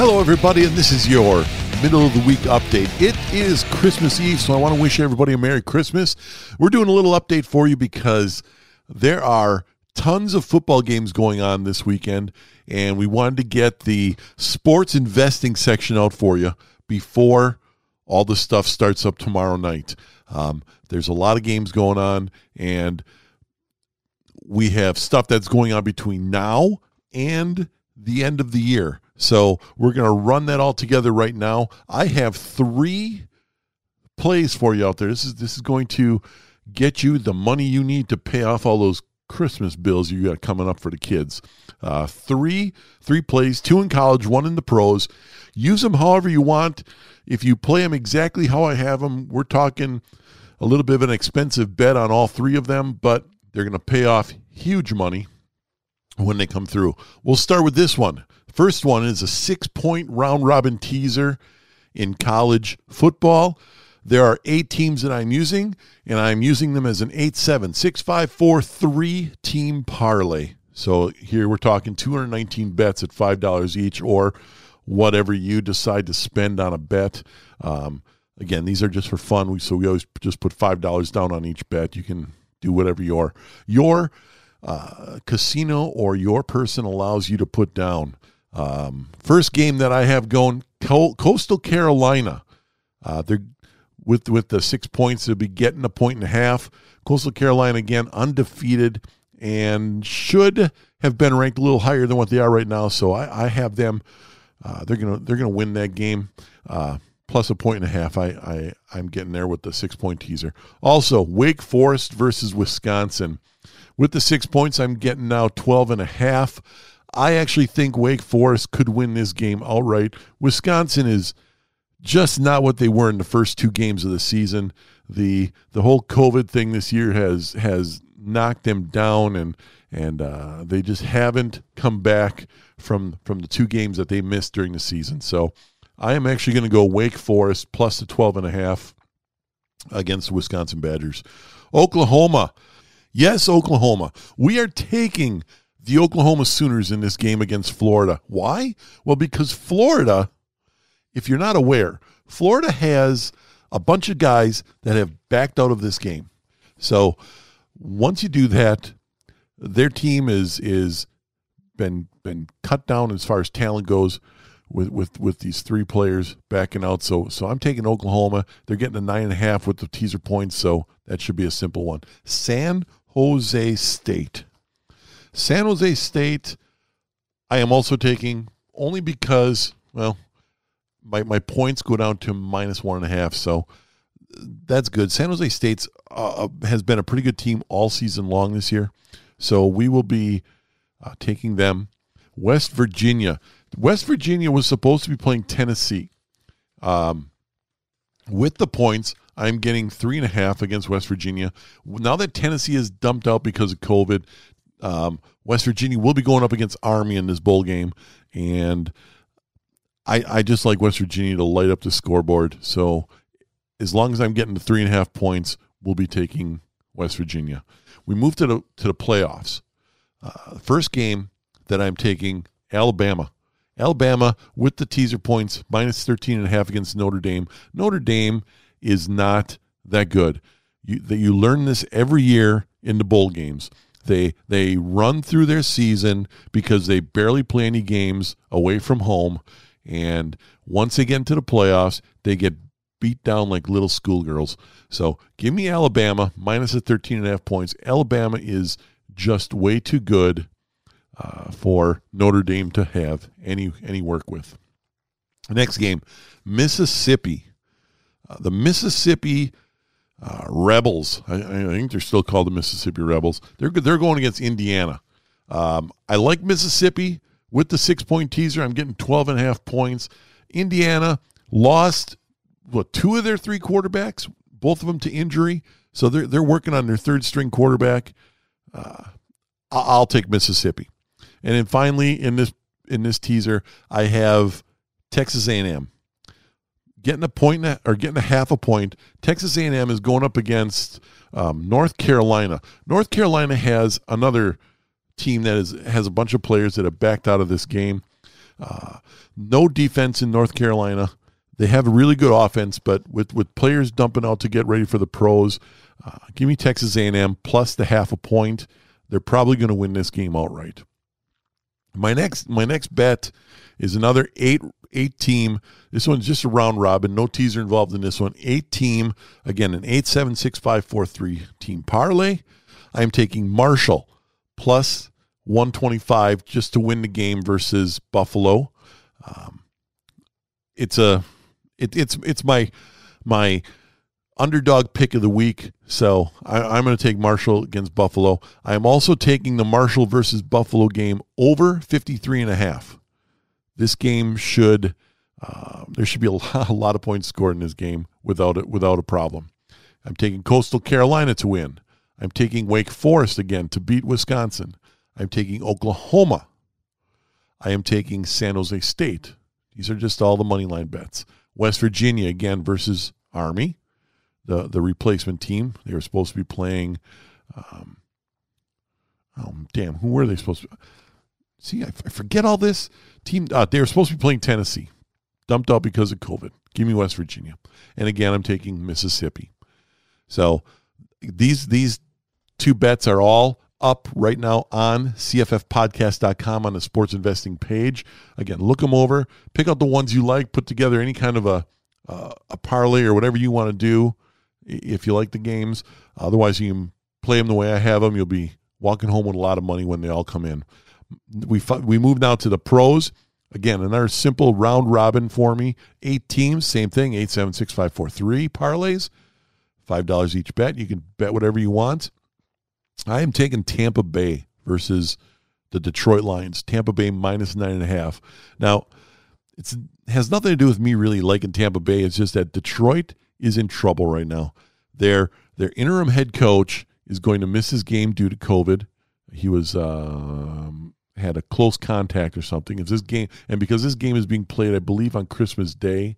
Hello, everybody, and this is your middle of the week update. It is Christmas Eve, so I want to wish everybody a Merry Christmas. We're doing a little update for you because there are tons of football games going on this weekend, and we wanted to get the sports investing section out for you before all the stuff starts up tomorrow night. Um, there's a lot of games going on, and we have stuff that's going on between now and the end of the year. So we're going to run that all together right now. I have three plays for you out there. This is this is going to get you the money you need to pay off all those Christmas bills you got coming up for the kids. Uh, three three plays, two in college, one in the pros. Use them however you want. If you play them exactly how I have them, we're talking a little bit of an expensive bet on all three of them, but they're going to pay off huge money when they come through. We'll start with this one. First one is a six point round robin teaser in college football. There are eight teams that I'm using, and I'm using them as an 8 7, 6 5 4 3 team parlay. So here we're talking 219 bets at $5 each, or whatever you decide to spend on a bet. Um, again, these are just for fun. So we always just put $5 down on each bet. You can do whatever your, your uh, casino or your person allows you to put down. Um, first game that I have going, Coastal Carolina. Uh, they're with with the six points. They'll be getting a point and a half. Coastal Carolina again undefeated and should have been ranked a little higher than what they are right now. So I, I have them. Uh, they're gonna they're gonna win that game. Uh, plus a point and a half. I, I I'm getting there with the six point teaser. Also, Wake Forest versus Wisconsin. With the six points, I'm getting now 12 and a half. I actually think Wake Forest could win this game outright. Wisconsin is just not what they were in the first two games of the season. The the whole COVID thing this year has has knocked them down and and uh, they just haven't come back from from the two games that they missed during the season. So I am actually going to go Wake Forest plus the 12 and a half against the Wisconsin Badgers. Oklahoma. Yes, Oklahoma. We are taking the Oklahoma Sooners in this game against Florida. Why? Well, because Florida, if you're not aware, Florida has a bunch of guys that have backed out of this game. So once you do that, their team is is been been cut down as far as talent goes with with with these three players backing out. So so I'm taking Oklahoma. They're getting a nine and a half with the teaser points, so that should be a simple one. San Jose State. San Jose State, I am also taking only because, well, my, my points go down to minus one and a half. So that's good. San Jose State's uh, uh, has been a pretty good team all season long this year. So we will be uh, taking them. West Virginia. West Virginia was supposed to be playing Tennessee. Um, with the points, I'm getting three and a half against West Virginia. Now that Tennessee is dumped out because of COVID, um, West Virginia will be going up against Army in this bowl game, and I, I just like West Virginia to light up the scoreboard. So as long as I'm getting the three and a half points, we'll be taking West Virginia. We move to the to the playoffs. Uh, first game that I'm taking Alabama. Alabama with the teaser points minus 13 and a half against Notre Dame. Notre Dame is not that good. You, that you learn this every year in the bowl games. They they run through their season because they barely play any games away from home, and once they get into the playoffs, they get beat down like little schoolgirls. So give me Alabama minus the 13 and a half points. Alabama is just way too good uh, for Notre Dame to have any any work with. Next game, Mississippi. Uh, the Mississippi uh, Rebels. I, I, think they're still called the Mississippi Rebels. They're they're going against Indiana. Um, I like Mississippi with the six point teaser. I'm getting 12 and a half points. Indiana lost what two of their three quarterbacks, both of them to injury. So they're they're working on their third string quarterback. Uh, I'll take Mississippi. And then finally in this in this teaser, I have Texas A&M getting a point or getting a half a point. Texas A&M is going up against um, North Carolina. North Carolina has another team that is has a bunch of players that have backed out of this game. Uh, no defense in North Carolina. They have a really good offense, but with, with players dumping out to get ready for the pros, uh, give me Texas A&M plus the half a point. They're probably going to win this game outright. My next my next bet is another eight eight team. This one's just a round robin, no teaser involved in this one. Eight team again, an eight seven six five four three team parlay. I am taking Marshall plus one twenty five just to win the game versus Buffalo. Um, it's a it, it's it's my my underdog pick of the week. So I, am going to take Marshall against Buffalo. I am also taking the Marshall versus Buffalo game over 53 and a half. This game should uh, there should be a lot, a lot of points scored in this game without it without a problem. I'm taking Coastal Carolina to win. I'm taking Wake Forest again to beat Wisconsin. I'm taking Oklahoma. I am taking San Jose State. These are just all the money line bets. West Virginia again versus Army the the replacement team. They were supposed to be playing. Um, oh damn, who were they supposed to? See, I, I forget all this. Team. Uh, they were supposed to be playing Tennessee, dumped out because of COVID. Give me West Virginia, and again, I'm taking Mississippi. So these these two bets are all up right now on cffpodcast.com on the sports investing page. Again, look them over, pick out the ones you like, put together any kind of a uh, a parlay or whatever you want to do if you like the games. Otherwise, you can play them the way I have them. You'll be walking home with a lot of money when they all come in. We we move now to the pros. Again, another simple round robin for me. Eight teams, same thing. Eight seven six five four three parlays. Five dollars each bet. You can bet whatever you want. I am taking Tampa Bay versus the Detroit Lions. Tampa Bay minus nine and a half. Now, it has nothing to do with me really liking Tampa Bay. It's just that Detroit is in trouble right now. Their their interim head coach is going to miss his game due to COVID. He was um, had a close contact or something. If this game, and because this game is being played, I believe on Christmas Day,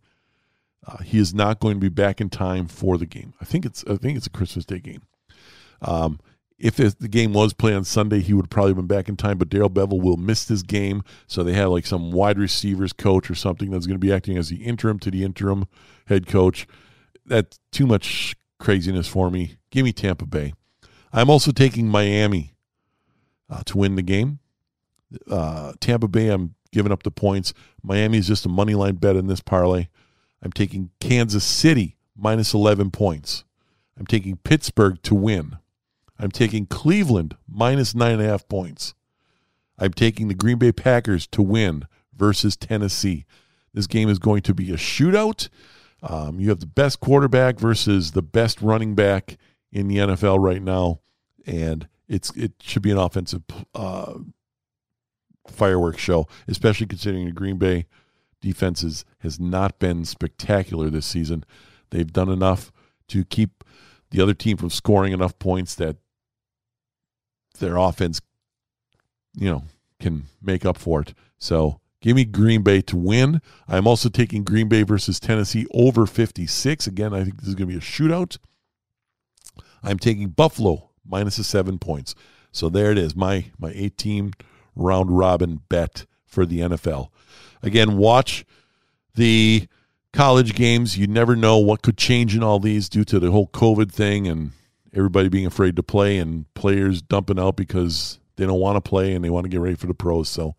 uh, he is not going to be back in time for the game. I think it's I think it's a Christmas Day game. Um, if the game was played on Sunday, he would have probably been back in time. But Darrell Bevell will miss this game, so they have like some wide receivers coach or something that's going to be acting as the interim to the interim head coach that's too much craziness for me. Give me Tampa Bay. I'm also taking Miami uh, to win the game. Uh, Tampa Bay, I'm giving up the points. Miami is just a money line bet in this parlay. I'm taking Kansas City minus 11 points. I'm taking Pittsburgh to win. I'm taking Cleveland minus nine and a half points. I'm taking the Green Bay Packers to win versus Tennessee. This game is going to be a shootout. Um, you have the best quarterback versus the best running back in the NFL right now, and it's it should be an offensive uh, fireworks show, especially considering the Green Bay defenses has not been spectacular this season. They've done enough to keep the other team from scoring enough points that their offense, you know, can make up for it. So Give me Green Bay to win. I'm also taking Green Bay versus Tennessee over 56. Again, I think this is going to be a shootout. I'm taking Buffalo minus a seven points. So there it is, my my 18 round robin bet for the NFL. Again, watch the college games. You never know what could change in all these due to the whole COVID thing and everybody being afraid to play and players dumping out because they don't want to play and they want to get ready for the pros. So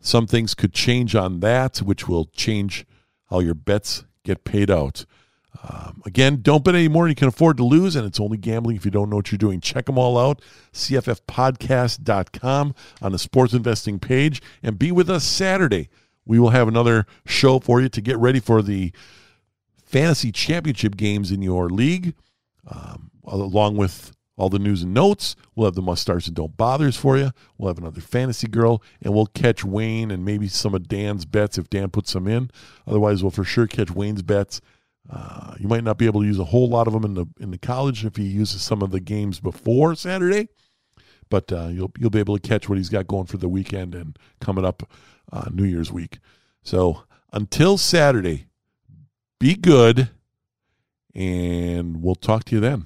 some things could change on that, which will change how your bets get paid out. Um, again, don't bet any more than you can afford to lose, and it's only gambling if you don't know what you're doing. Check them all out, cffpodcast.com on the sports investing page, and be with us Saturday. We will have another show for you to get ready for the fantasy championship games in your league, um, along with all the news and notes. We'll have the must starts and don't bothers for you. We'll have another fantasy girl, and we'll catch Wayne and maybe some of Dan's bets if Dan puts some in. Otherwise, we'll for sure catch Wayne's bets. Uh, you might not be able to use a whole lot of them in the in the college if he uses some of the games before Saturday, but uh, you'll you'll be able to catch what he's got going for the weekend and coming up uh, New Year's week. So until Saturday, be good, and we'll talk to you then.